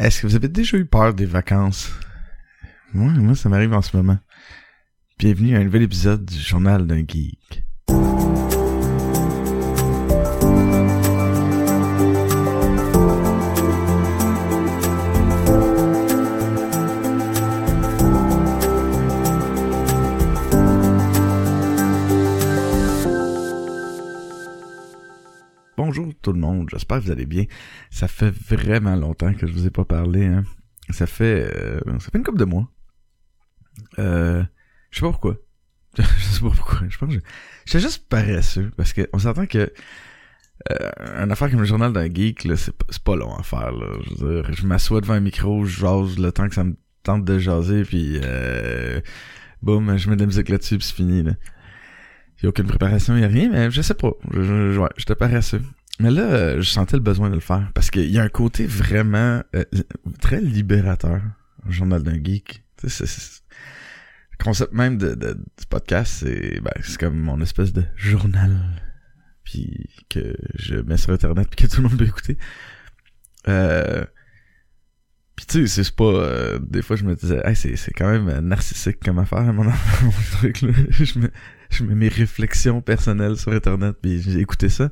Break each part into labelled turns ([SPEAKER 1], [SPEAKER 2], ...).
[SPEAKER 1] Est-ce que vous avez déjà eu peur des vacances? Moi, moi, ça m'arrive en ce moment. Bienvenue à un nouvel épisode du Journal d'un Geek. Bonjour tout le monde, j'espère que vous allez bien. Ça fait vraiment longtemps que je vous ai pas parlé. Hein. Ça fait euh, ça fait une couple de mois. Euh, je sais pas pourquoi. je sais pas pourquoi. Je pense que j'étais juste paresseux parce que on s'entend que euh, une affaire comme le journal d'un geek c'est pas, long à faire. Je veux dire, je m'assois devant un micro, je jase le temps que ça me tente de jaser puis boum, je mets de la musique là-dessus puis c'est fini là. Il y a aucune préparation, il y a rien, mais je sais pas. Je, je, ouais, j'étais paresseux. Mais là, je sentais le besoin de le faire parce qu'il y a un côté vraiment euh, très libérateur journal d'un geek. Tu sais, c'est, le concept même de, du podcast, c'est ben, c'est comme mon espèce de journal puis que je mets sur internet puis que tout le monde peut écouter. Euh, puis tu sais, c'est pas euh, des fois je me disais hey, c'est c'est quand même narcissique comme affaire mon, mon truc là. je mets je mets mes réflexions personnelles sur internet puis j'ai écouté ça.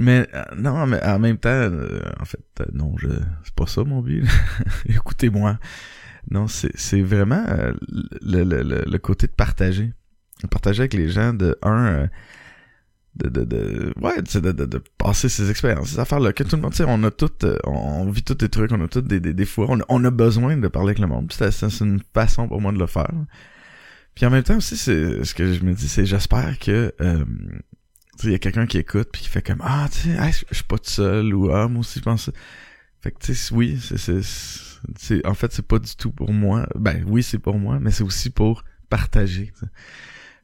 [SPEAKER 1] Mais euh, non, mais en même temps, euh, en fait, euh, non, je c'est pas ça mon but. Écoutez-moi. Non, c'est c'est vraiment euh, le, le, le, le côté de partager. Partager avec les gens de un de, de, de ouais, de, de, de passer ces expériences, ces affaires-là, que tout le monde, tu on a tout, euh, on, vit tous des trucs, on a tous des, des, des fois, on a, on a besoin de parler avec le monde. C'est- c'est une façon pour moi de le faire. Puis en même temps aussi, c'est ce que je me dis, c'est j'espère que euh, il y a quelqu'un qui écoute puis qui fait comme ah tu sais je suis pas tout seul ou ah moi aussi je pense fait que tu sais oui c'est en fait c'est pas du tout pour moi. Ben oui c'est pour moi mais c'est aussi pour partager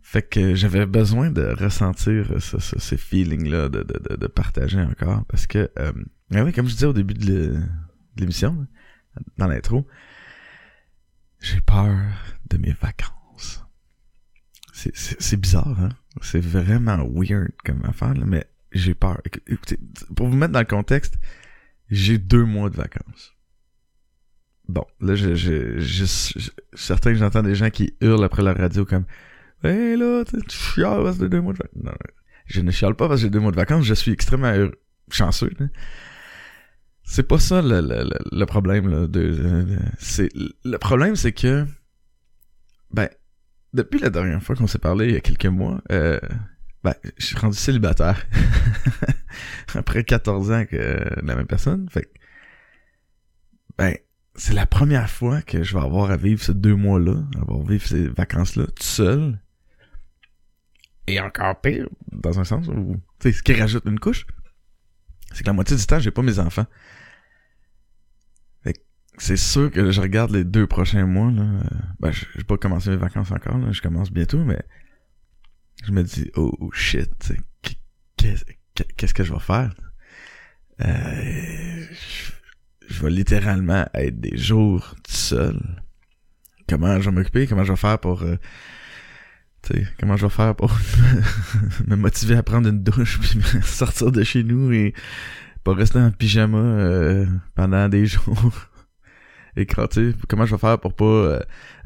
[SPEAKER 1] fait que j'avais besoin de ressentir ça, ça, ces feelings là de, de, de, partager encore parce que euh, oui, comme je disais au début de l'émission dans l'intro j'ai peur de mes vacances c'est bizarre hein c'est vraiment weird comme affaire, là, mais j'ai peur. Écou- Écoutez, pour vous mettre dans le contexte, j'ai deux mois de vacances. Bon, là, je, je, je, je- certain que j'entends des gens qui hurlent après la radio comme « Hey là, tu chiales parce que deux mois de vacances. » Non, je ne chiale pas parce que j'ai deux mois de vacances, je suis extrêmement chanceux. là. C'est pas ça le, le, le- problème. Là, de- c'est, le problème, c'est que ben, depuis la dernière fois qu'on s'est parlé, il y a quelques mois, euh, ben, je suis rendu célibataire. Après 14 ans que la même personne. Fait ben, c'est la première fois que je vais avoir à vivre ces deux mois-là, avoir à vivre ces vacances-là, tout seul. Et encore pire, dans un sens où, tu sais, ce qui rajoute une couche, c'est que la moitié du temps, j'ai pas mes enfants. C'est sûr que je regarde les deux prochains mois, là. euh, Ben, je- j'ai pas commencé mes vacances encore, là. Je commence bientôt, mais je me dis, oh, oh, shit, qu'est-ce que je vais faire? Euh, je, vais littéralement être des jours tout seul. Comment je vais m'occuper? Comment je vais faire pour... euh, comment je vais faire pour me motiver à prendre une douche puis me sortir de chez nous et pas rester en pyjama euh, pendant des jours? Quand, tu sais, comment je vais faire pour pas euh,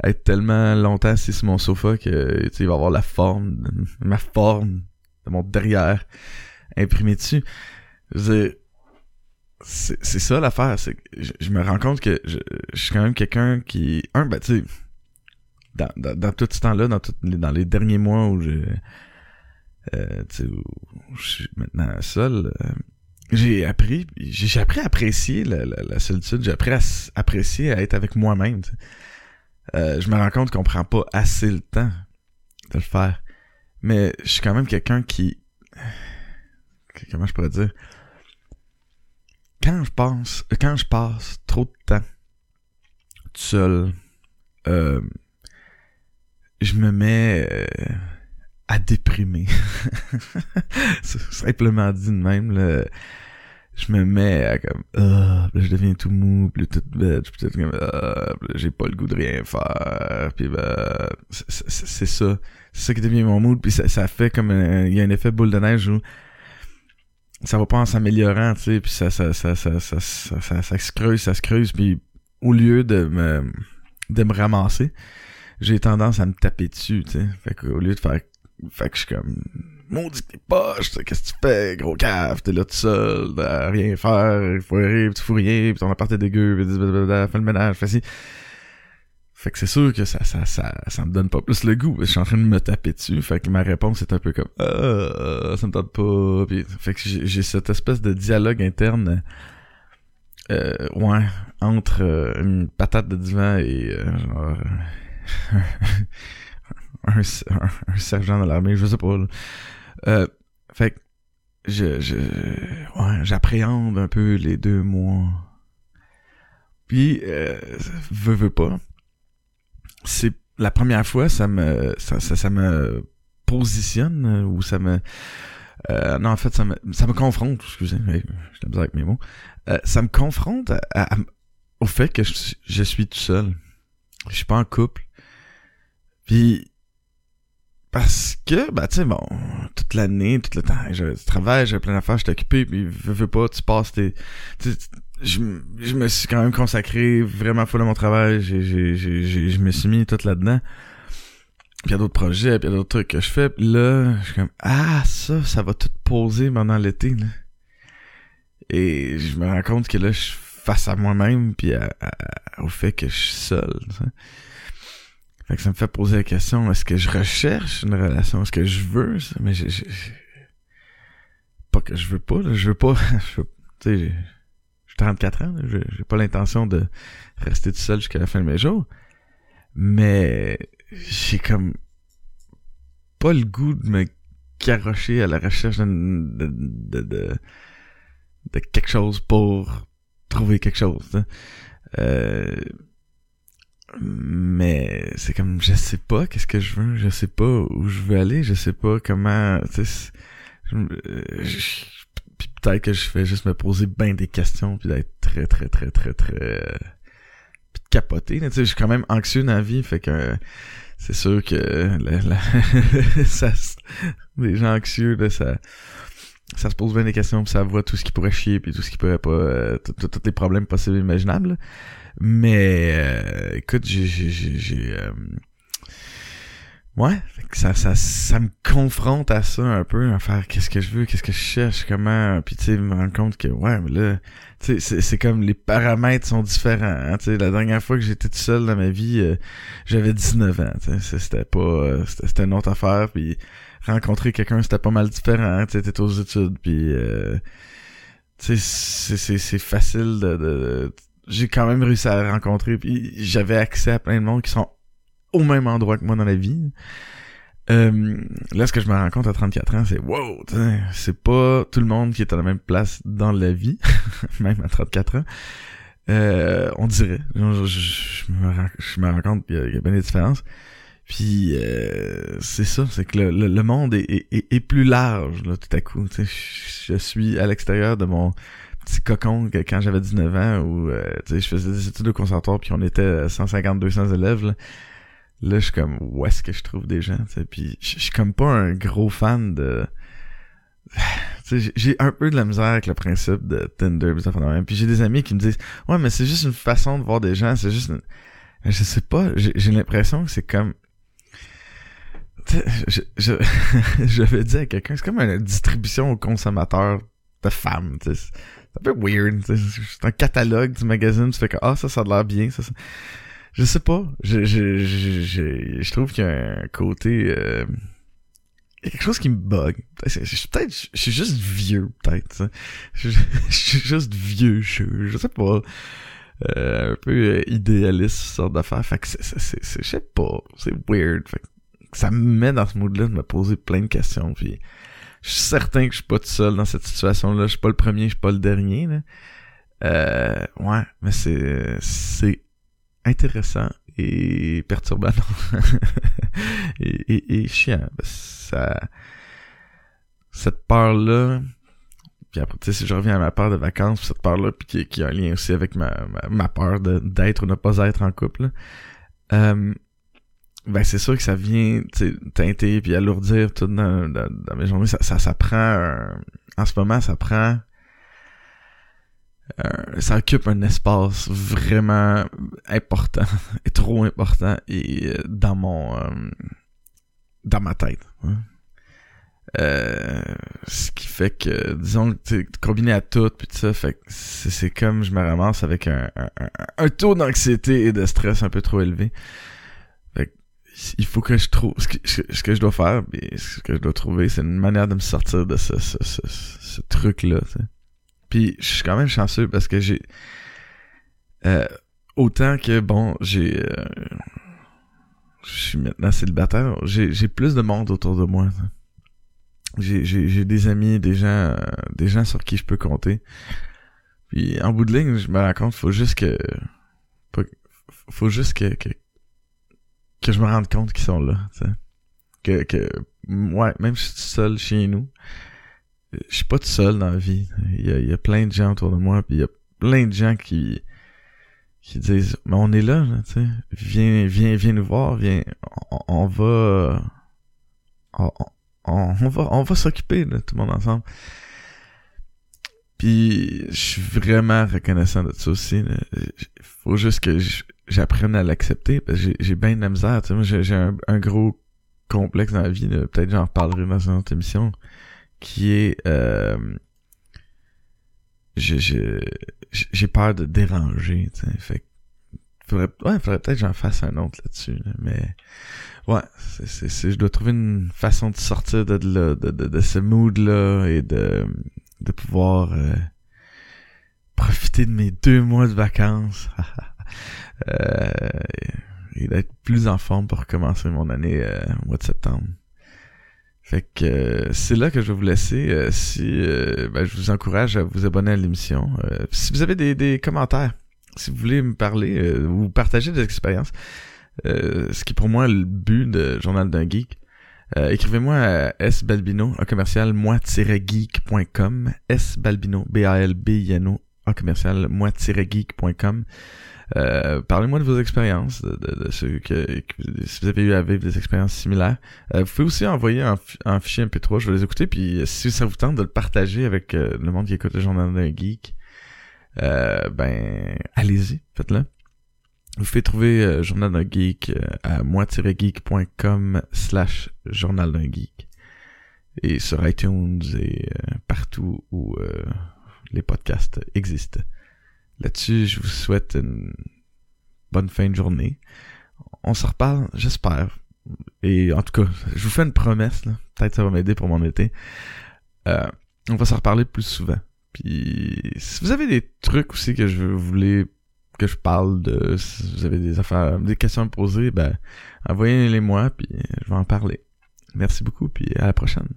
[SPEAKER 1] être tellement longtemps assis sur mon sofa que tu sais, il va avoir la forme, ma forme de mon derrière imprimé dessus. C'est ça l'affaire, c'est je, je me rends compte que je, je suis quand même quelqu'un qui un ben tu sais dans, dans, dans tout ce temps-là, dans tout, dans les derniers mois où je euh, tu sais où je suis maintenant seul, euh, j'ai appris j'ai appris à apprécier la, solitude, j'ai appris à apprécier à être avec moi-même. Euh, je me rends compte qu'on prend pas assez le temps de le faire. Mais je suis quand même quelqu'un qui comment je pourrais dire? Quand je pense quand je passe trop de temps tout seul euh, je me mets euh, à déprimer. Simplement dit de même là, je me mets à comme ah je deviens tout mou puis là, tout bête puis comme ah j'ai pas le goût de rien faire puis ben c'est ça. C'est ça qui devient mon mood puis ça, ça fait comme il y a un effet boule de neige où ça va pas en s'améliorant, tu sais, puis ça ça ça, ça, ça, ça, ça, se creuse, ça se creuse, puis au lieu de me, de me ramasser, j'ai tendance à me taper dessus, tu sais. Fait qu'au lieu de faire, fait que je suis comme, maudit tes poches, qu'est-ce que tu fais, gros cave, t'es là tout seul, à rien faire, il faut rire, tu fous rien, pis ton appart est dégueu, pis fais le ménage, fais ci. Fait que c'est sûr que ça, ça, ça, ça me donne pas plus le goût. Je suis en train de me taper dessus. Fait que ma réponse est un peu comme euh, ça me tente pas. Puis, fait que j'ai cette espèce de dialogue interne euh, ouais, entre euh, une patate de divan et euh, genre, un, un, sergent de l'armée, je sais pas. Euh, fait que je, je ouais, j'appréhende un peu les deux mois. Puis, euh, veux, veux pas c'est la première fois, ça me ça, ça, me positionne ou ça me euh, non en fait ça me ça me confronte excusez je suis avec mes mots euh, ça me confronte au fait que je, suis tout seul je suis pas en couple puis parce que bah tu sais bon toute l'année tout le temps je travaille j'ai plein d'affaires je suis occupé puis veux, pas tu passes tes je, je me suis quand même consacré vraiment full à mon travail. J'ai, j'ai, j'ai, je me suis mis tout là-dedans. Puis il y a d'autres projets, puis il y a d'autres trucs que je fais. Puis là, je suis comme, ah, ça, ça va tout poser pendant l'été. Là. Et je me rends compte que là, je suis face à moi-même, puis au fait que je suis seul. Fait que ça me fait poser la question, est-ce que je recherche une relation? Est-ce que je veux ça? Mais j'ai... Pas que je veux pas. Je veux pas... tu sais 34 ans, j'ai pas l'intention de rester tout seul jusqu'à la fin de mes jours. Mais j'ai comme pas le goût de me carrocher à la recherche de, de, de, de, quelque chose pour trouver quelque chose. Euh, mais c'est comme je sais pas qu'est-ce que je veux, je sais pas où je veux aller, je sais pas comment. Puis peut-être que je fais juste me poser bien des questions puis d'être très très très très très euh, puis de capoter tu sais je suis quand même anxieux dans la vie fait que c'est sûr que la, ça les gens anxieux là ça ça se pose bien des questions puis ça voit tout ce qui pourrait chier puis tout ce qui pourrait pas euh, tous les problèmes possibles et imaginables. Mais euh, écoute j'ai j'ai Ouais, ça, ça, ça me confronte à ça un peu, à faire qu'est-ce que je veux, qu'est-ce que je cherche, comment, puis tu sais, me rendre compte que, ouais, mais là, tu sais, c'est comme les paramètres sont différents, hein, tu sais, la dernière fois que j'étais tout seul dans ma vie, euh, j'avais 19 ans, tu sais, c'était pas, euh, c'était une autre affaire, puis rencontrer quelqu'un, c'était pas mal différent, tu sais, t'étais aux études, puis euh, c'est facile de, j'ai quand même réussi à rencontrer, puis j'avais accès à plein de monde qui sont au même endroit que moi dans la vie. Euh, là, ce que je me rends compte à 34 ans, c'est wow, c'est pas tout le monde qui est à la même place dans la vie, même à 34 ans. Euh, on dirait. Je, me, rends, je me rends compte qu'il y, a bien des différences. Puis euh, c'est ça, c'est que le, le, monde est, est, est, plus large là, tout à coup. Je, suis à l'extérieur de mon petit cocon que quand j'avais 19 ans où euh, je faisais des études au conservatoire puis on était 150-200 élèves. Là là je suis comme où est-ce que je trouve des gens tu puis je suis comme pas un gros fan de j'ai un peu de la misère avec le principe de Tinder puis j'ai des amis qui me disent ouais mais c'est juste une façon de voir des gens c'est juste je sais pas j'ai l'impression que c'est comme je, je, je dire à quelqu'un c'est comme une distribution aux consommateurs de femmes c'est un peu weird c'est un catalogue du magazine tu fais que ah ça ça a l'air bien ça, ça je sais pas. Je, je, je, je, trouve qu'il y a un côté... Euh, quelque chose qui me bug. Peut-être, je suis juste vieux, peut-être. Je, suis juste vieux, je, je sais pas. Euh, un peu euh, idéaliste, sorte d'affaire. Fait que c'est, je sais pas. C'est weird. Fait que ça me met dans ce mood-là de me poser plein de questions. Puis je suis certain que je suis pas tout seul dans cette situation-là. Je suis pas le premier, je suis pas le dernier. Là. Euh, ouais, mais c'est, c'est intéressant et perturbant et, et, chiant. Ça, cette peur-là, puis après, tu sais, si je reviens à ma peur de vacances, cette peur-là, puis qui, a un lien aussi avec ma, ma, peur d'être ou ne pas être en couple, euh, ben c'est sûr que ça vient teinter puis alourdir tout dans, dans, mes journées. Ça, ça, ça prend en ce moment, ça prend ça occupe un espace vraiment important et trop important et euh, dans mon euh, dans ma tête. Hein. Euh, ce qui fait que disons combiné à tout puis tout ça fait c'est comme je me ramasse avec un, un, taux d'anxiété et de stress un peu trop élevé il faut que je trouve ce que, ce que je dois faire ce que je dois trouver c'est une manière de me sortir de ce, ce, ce, ce truc là puis je suis quand même chanceux parce que j'ai euh, autant que bon, j'ai euh, je suis maintenant célibataire, j'ai j'ai plus de monde autour de moi. J'ai j'ai j'ai des amis, des gens des gens sur qui je peux compter. Puis en bout de ligne, je me rends compte faut juste que faut juste que que, que je me rende compte qu'ils sont là, tu sais. Que que ouais, même si je suis seul chez nous, je suis pas tout seul dans la vie. Il y, a, y a plein de gens autour de moi, puis il y a plein de gens qui qui disent mais on est là, tu sais. Viens, viens, viens nous voir, viens. On, va on, on, va on va s'occuper de tout le monde ensemble. Puis je suis vraiment reconnaissant de ça aussi. Faut juste que j'apprenne à l'accepter parce que j'ai bien de la misère. Tu sais, j'ai un, un, gros complexe dans la vie. Peut-être j'en reparlerai dans une autre émission qui est euh, j'ai peur de déranger, tu sais, fait faudrait, ouais, faudrait peut-être que j'en fasse un autre là-dessus, mais ouais, c'est, c'est, je dois trouver une façon de sortir de, de, de, de, ce mood-là et de, de pouvoir euh, profiter de mes deux mois de vacances euh, et d'être plus en forme pour commencer mon année euh, au mois de septembre. Fait que euh, c'est là que je vais vous laisser. Euh, si euh, ben, je vous encourage à vous abonner à l'émission. si vous avez des, des, commentaires, si vous voulez me parler ou partager des expériences, ce qui est pour moi le but de Journal d'un geek, écrivez-moi à sbalbino, à commercial moi-geek.com, sbalbino, B-A-L-B-I-N-O, commercial moi-geek.com. Euh, parlez-moi de vos expériences, de, de, ceux que, si vous avez eu à vivre des expériences similaires. Euh, vous pouvez aussi envoyer un, fichier MP3, je vais les écouter, puis si ça vous tente de le partager avec euh, le monde qui écoute le journal d'un geek, ben allez-y, faites-le. Vous pouvez trouver Journal d'un geek à moi-geek.com slash journal d'un geek. Et sur iTunes et partout où les podcasts existent. Là-dessus, je vous souhaite une bonne fin de journée. On se reparle, j'espère. Et en tout cas, je vous fais une promesse, peut-être ça va m'aider pour mon été. Euh, on va se reparler plus souvent. Puis si vous avez des trucs aussi que je voulais que je parle de, si vous avez des affaires, des questions à me poser, ben envoyez-les moi, puis je vais en parler. Merci beaucoup, puis à la prochaine.